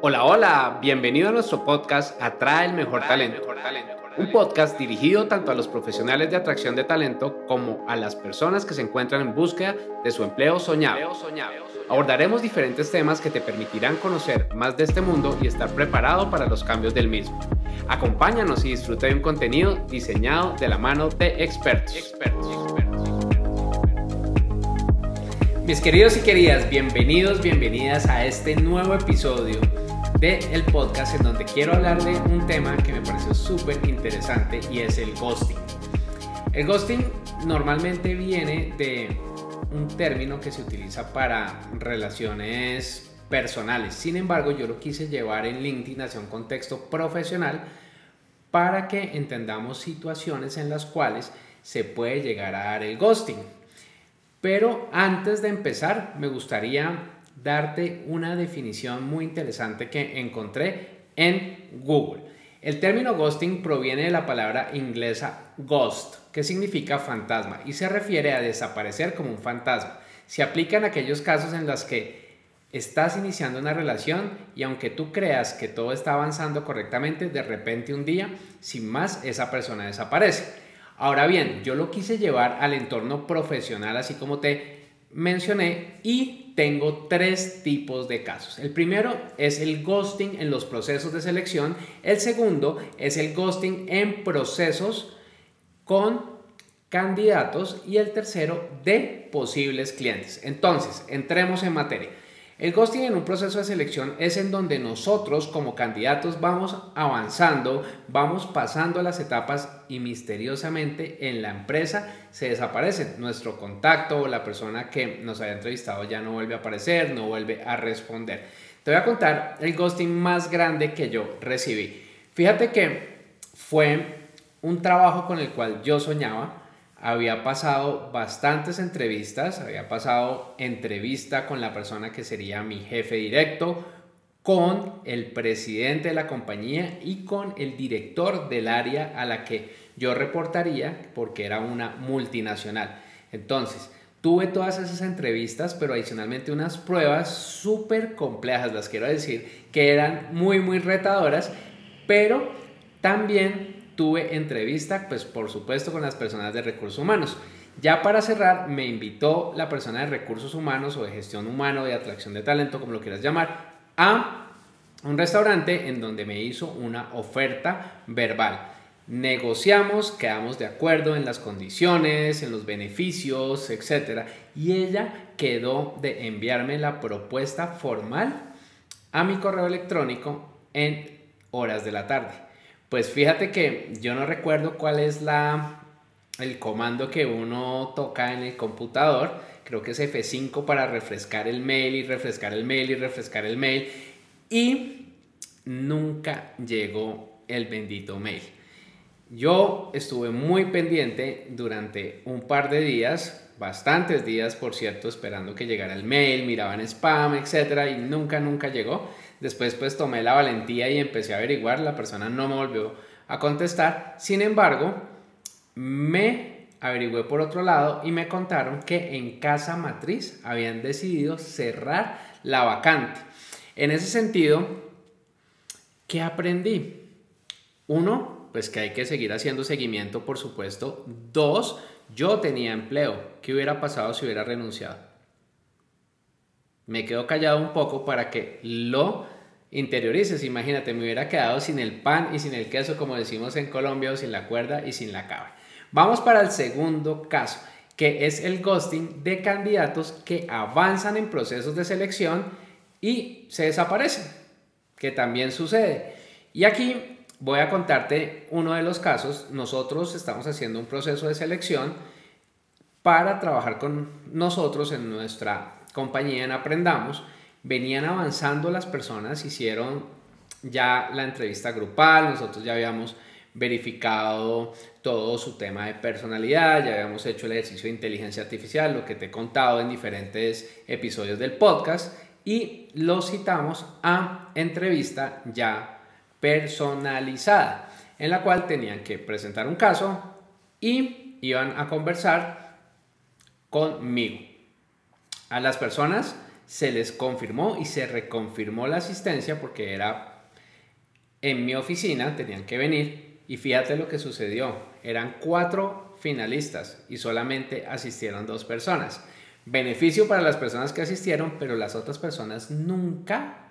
Hola, hola, bienvenido a nuestro podcast Atrae el Mejor Talento. Un podcast dirigido tanto a los profesionales de atracción de talento como a las personas que se encuentran en búsqueda de su empleo soñado. Abordaremos diferentes temas que te permitirán conocer más de este mundo y estar preparado para los cambios del mismo. Acompáñanos y disfruta de un contenido diseñado de la mano de expertos. Mis queridos y queridas, bienvenidos, bienvenidas a este nuevo episodio del el podcast en donde quiero hablar de un tema que me pareció súper interesante y es el ghosting. El ghosting normalmente viene de un término que se utiliza para relaciones personales. Sin embargo, yo lo quise llevar en LinkedIn hacia un contexto profesional para que entendamos situaciones en las cuales se puede llegar a dar el ghosting. Pero antes de empezar, me gustaría darte una definición muy interesante que encontré en Google. El término ghosting proviene de la palabra inglesa ghost, que significa fantasma, y se refiere a desaparecer como un fantasma. Se aplica en aquellos casos en los que estás iniciando una relación y aunque tú creas que todo está avanzando correctamente, de repente un día, sin más, esa persona desaparece. Ahora bien, yo lo quise llevar al entorno profesional, así como te mencioné, y tengo tres tipos de casos. El primero es el ghosting en los procesos de selección. El segundo es el ghosting en procesos con candidatos. Y el tercero de posibles clientes. Entonces, entremos en materia. El ghosting en un proceso de selección es en donde nosotros como candidatos vamos avanzando, vamos pasando las etapas y misteriosamente en la empresa se desaparece. Nuestro contacto o la persona que nos haya entrevistado ya no vuelve a aparecer, no vuelve a responder. Te voy a contar el ghosting más grande que yo recibí. Fíjate que fue un trabajo con el cual yo soñaba había pasado bastantes entrevistas, había pasado entrevista con la persona que sería mi jefe directo, con el presidente de la compañía y con el director del área a la que yo reportaría porque era una multinacional. Entonces, tuve todas esas entrevistas, pero adicionalmente unas pruebas súper complejas, las quiero decir, que eran muy, muy retadoras, pero también tuve entrevista, pues por supuesto, con las personas de recursos humanos. Ya para cerrar, me invitó la persona de recursos humanos o de gestión humana o de atracción de talento, como lo quieras llamar, a un restaurante en donde me hizo una oferta verbal. Negociamos, quedamos de acuerdo en las condiciones, en los beneficios, etc. Y ella quedó de enviarme la propuesta formal a mi correo electrónico en horas de la tarde. Pues fíjate que yo no recuerdo cuál es la, el comando que uno toca en el computador. Creo que es F5 para refrescar el mail y refrescar el mail y refrescar el mail. Y nunca llegó el bendito mail. Yo estuve muy pendiente durante un par de días, bastantes días por cierto, esperando que llegara el mail, miraban spam, etcétera, y nunca, nunca llegó. Después pues tomé la valentía y empecé a averiguar, la persona no me volvió a contestar. Sin embargo, me averigüé por otro lado y me contaron que en Casa Matriz habían decidido cerrar la vacante. En ese sentido, ¿qué aprendí? Uno, pues que hay que seguir haciendo seguimiento, por supuesto. Dos, yo tenía empleo. ¿Qué hubiera pasado si hubiera renunciado? Me quedo callado un poco para que lo interiorices. Imagínate, me hubiera quedado sin el pan y sin el queso, como decimos en Colombia, o sin la cuerda y sin la cava. Vamos para el segundo caso, que es el ghosting de candidatos que avanzan en procesos de selección y se desaparecen, que también sucede. Y aquí voy a contarte uno de los casos. Nosotros estamos haciendo un proceso de selección para trabajar con nosotros en nuestra compañía en Aprendamos, venían avanzando las personas, hicieron ya la entrevista grupal, nosotros ya habíamos verificado todo su tema de personalidad, ya habíamos hecho el ejercicio de inteligencia artificial, lo que te he contado en diferentes episodios del podcast, y los citamos a entrevista ya personalizada, en la cual tenían que presentar un caso y iban a conversar conmigo. A las personas se les confirmó y se reconfirmó la asistencia porque era en mi oficina, tenían que venir y fíjate lo que sucedió, eran cuatro finalistas y solamente asistieron dos personas. Beneficio para las personas que asistieron, pero las otras personas nunca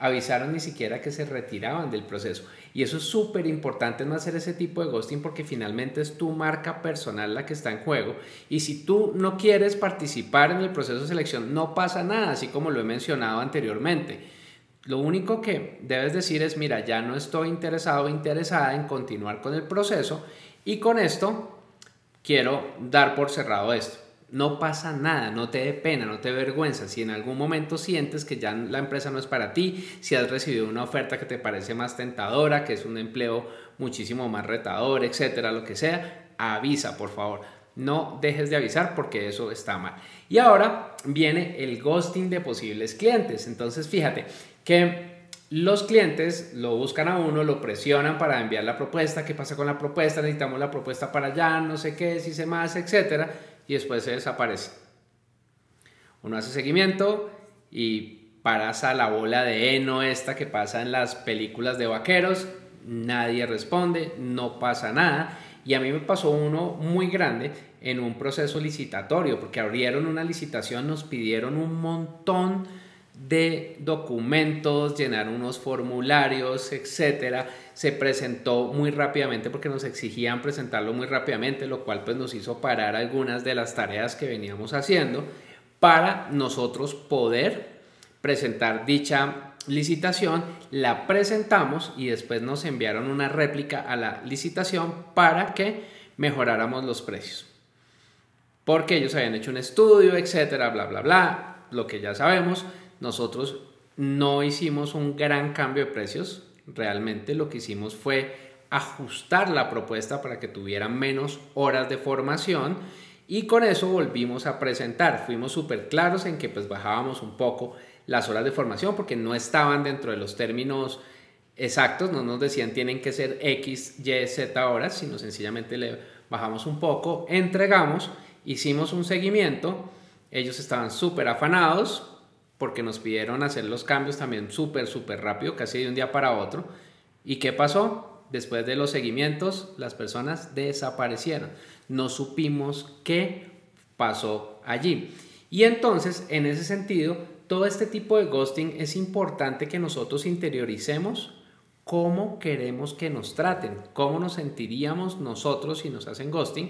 avisaron ni siquiera que se retiraban del proceso. Y eso es súper importante no hacer ese tipo de ghosting porque finalmente es tu marca personal la que está en juego. Y si tú no quieres participar en el proceso de selección, no pasa nada, así como lo he mencionado anteriormente. Lo único que debes decir es, mira, ya no estoy interesado o interesada en continuar con el proceso y con esto quiero dar por cerrado esto no pasa nada, no te dé pena, no te vergüenza. Si en algún momento sientes que ya la empresa no es para ti, si has recibido una oferta que te parece más tentadora, que es un empleo muchísimo más retador, etcétera, lo que sea, avisa, por favor. No dejes de avisar porque eso está mal. Y ahora viene el ghosting de posibles clientes. Entonces, fíjate que los clientes lo buscan a uno, lo presionan para enviar la propuesta. ¿Qué pasa con la propuesta? Necesitamos la propuesta para allá, no sé qué, si se más, etcétera y después se desaparece. Uno hace seguimiento y pasa la bola de heno esta que pasa en las películas de vaqueros, nadie responde, no pasa nada. Y a mí me pasó uno muy grande en un proceso licitatorio, porque abrieron una licitación, nos pidieron un montón de documentos, llenar unos formularios, etcétera. Se presentó muy rápidamente porque nos exigían presentarlo muy rápidamente, lo cual pues nos hizo parar algunas de las tareas que veníamos haciendo para nosotros poder presentar dicha licitación, la presentamos y después nos enviaron una réplica a la licitación para que mejoráramos los precios. Porque ellos habían hecho un estudio, etcétera, bla, bla, bla, lo que ya sabemos nosotros no hicimos un gran cambio de precios, realmente lo que hicimos fue ajustar la propuesta para que tuviera menos horas de formación y con eso volvimos a presentar. Fuimos súper claros en que pues bajábamos un poco las horas de formación porque no estaban dentro de los términos exactos, no nos decían tienen que ser X, Y, Z horas, sino sencillamente le bajamos un poco, entregamos, hicimos un seguimiento, ellos estaban súper afanados, porque nos pidieron hacer los cambios también súper, súper rápido, casi de un día para otro. ¿Y qué pasó? Después de los seguimientos, las personas desaparecieron. No supimos qué pasó allí. Y entonces, en ese sentido, todo este tipo de ghosting es importante que nosotros interioricemos cómo queremos que nos traten, cómo nos sentiríamos nosotros si nos hacen ghosting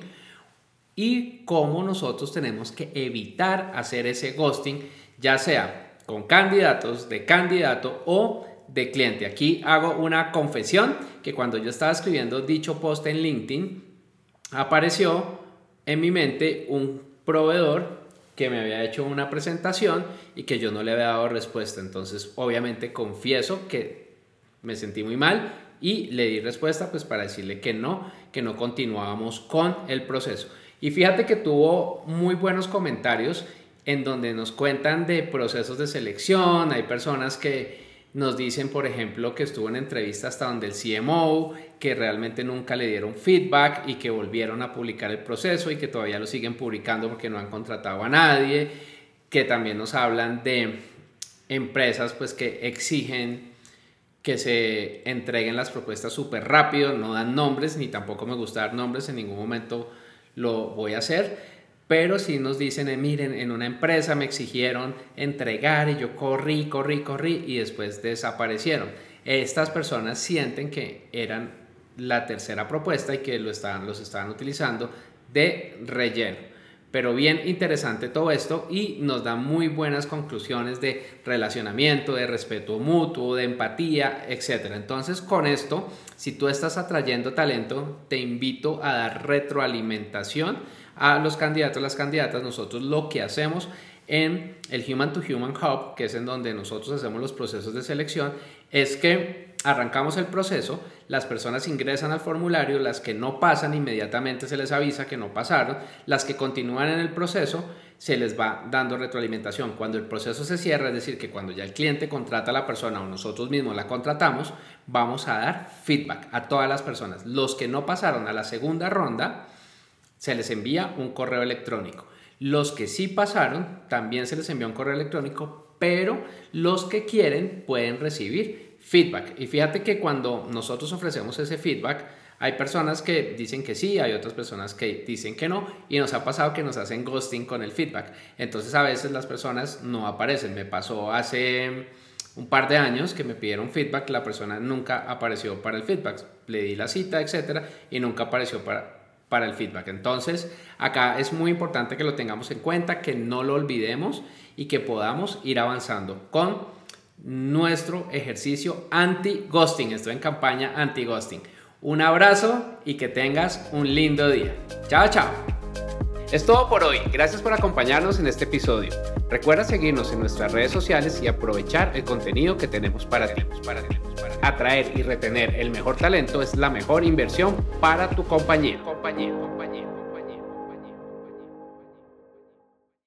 y cómo nosotros tenemos que evitar hacer ese ghosting ya sea con candidatos, de candidato o de cliente. Aquí hago una confesión que cuando yo estaba escribiendo dicho post en LinkedIn, apareció en mi mente un proveedor que me había hecho una presentación y que yo no le había dado respuesta. Entonces, obviamente confieso que me sentí muy mal y le di respuesta pues para decirle que no, que no continuábamos con el proceso. Y fíjate que tuvo muy buenos comentarios en donde nos cuentan de procesos de selección, hay personas que nos dicen, por ejemplo, que estuvo en entrevista hasta donde el CMO, que realmente nunca le dieron feedback y que volvieron a publicar el proceso y que todavía lo siguen publicando porque no han contratado a nadie, que también nos hablan de empresas pues que exigen que se entreguen las propuestas súper rápido, no dan nombres, ni tampoco me gusta dar nombres, en ningún momento lo voy a hacer pero si nos dicen, eh, miren, en una empresa me exigieron entregar y yo corrí, corrí, corrí y después desaparecieron. Estas personas sienten que eran la tercera propuesta y que lo estaban, los estaban utilizando de relleno. Pero bien interesante todo esto y nos da muy buenas conclusiones de relacionamiento, de respeto mutuo, de empatía, etc. Entonces con esto, si tú estás atrayendo talento, te invito a dar retroalimentación a los candidatos, las candidatas, nosotros lo que hacemos en el Human to Human Hub, que es en donde nosotros hacemos los procesos de selección, es que arrancamos el proceso, las personas ingresan al formulario, las que no pasan inmediatamente se les avisa que no pasaron, las que continúan en el proceso se les va dando retroalimentación. Cuando el proceso se cierra, es decir, que cuando ya el cliente contrata a la persona o nosotros mismos la contratamos, vamos a dar feedback a todas las personas. Los que no pasaron a la segunda ronda, se les envía un correo electrónico. Los que sí pasaron, también se les envió un correo electrónico, pero los que quieren pueden recibir feedback. Y fíjate que cuando nosotros ofrecemos ese feedback, hay personas que dicen que sí, hay otras personas que dicen que no, y nos ha pasado que nos hacen ghosting con el feedback. Entonces a veces las personas no aparecen. Me pasó hace un par de años que me pidieron feedback, la persona nunca apareció para el feedback. Le di la cita, etcétera, y nunca apareció para, para el feedback. Entonces, acá es muy importante que lo tengamos en cuenta, que no lo olvidemos y que podamos ir avanzando con nuestro ejercicio anti-ghosting. Estoy en campaña anti-ghosting. Un abrazo y que tengas un lindo día. Chao, chao. Es todo por hoy. Gracias por acompañarnos en este episodio. Recuerda seguirnos en nuestras redes sociales y aprovechar el contenido que tenemos para ti. Atraer y retener el mejor talento es la mejor inversión para tu compañía. compañía.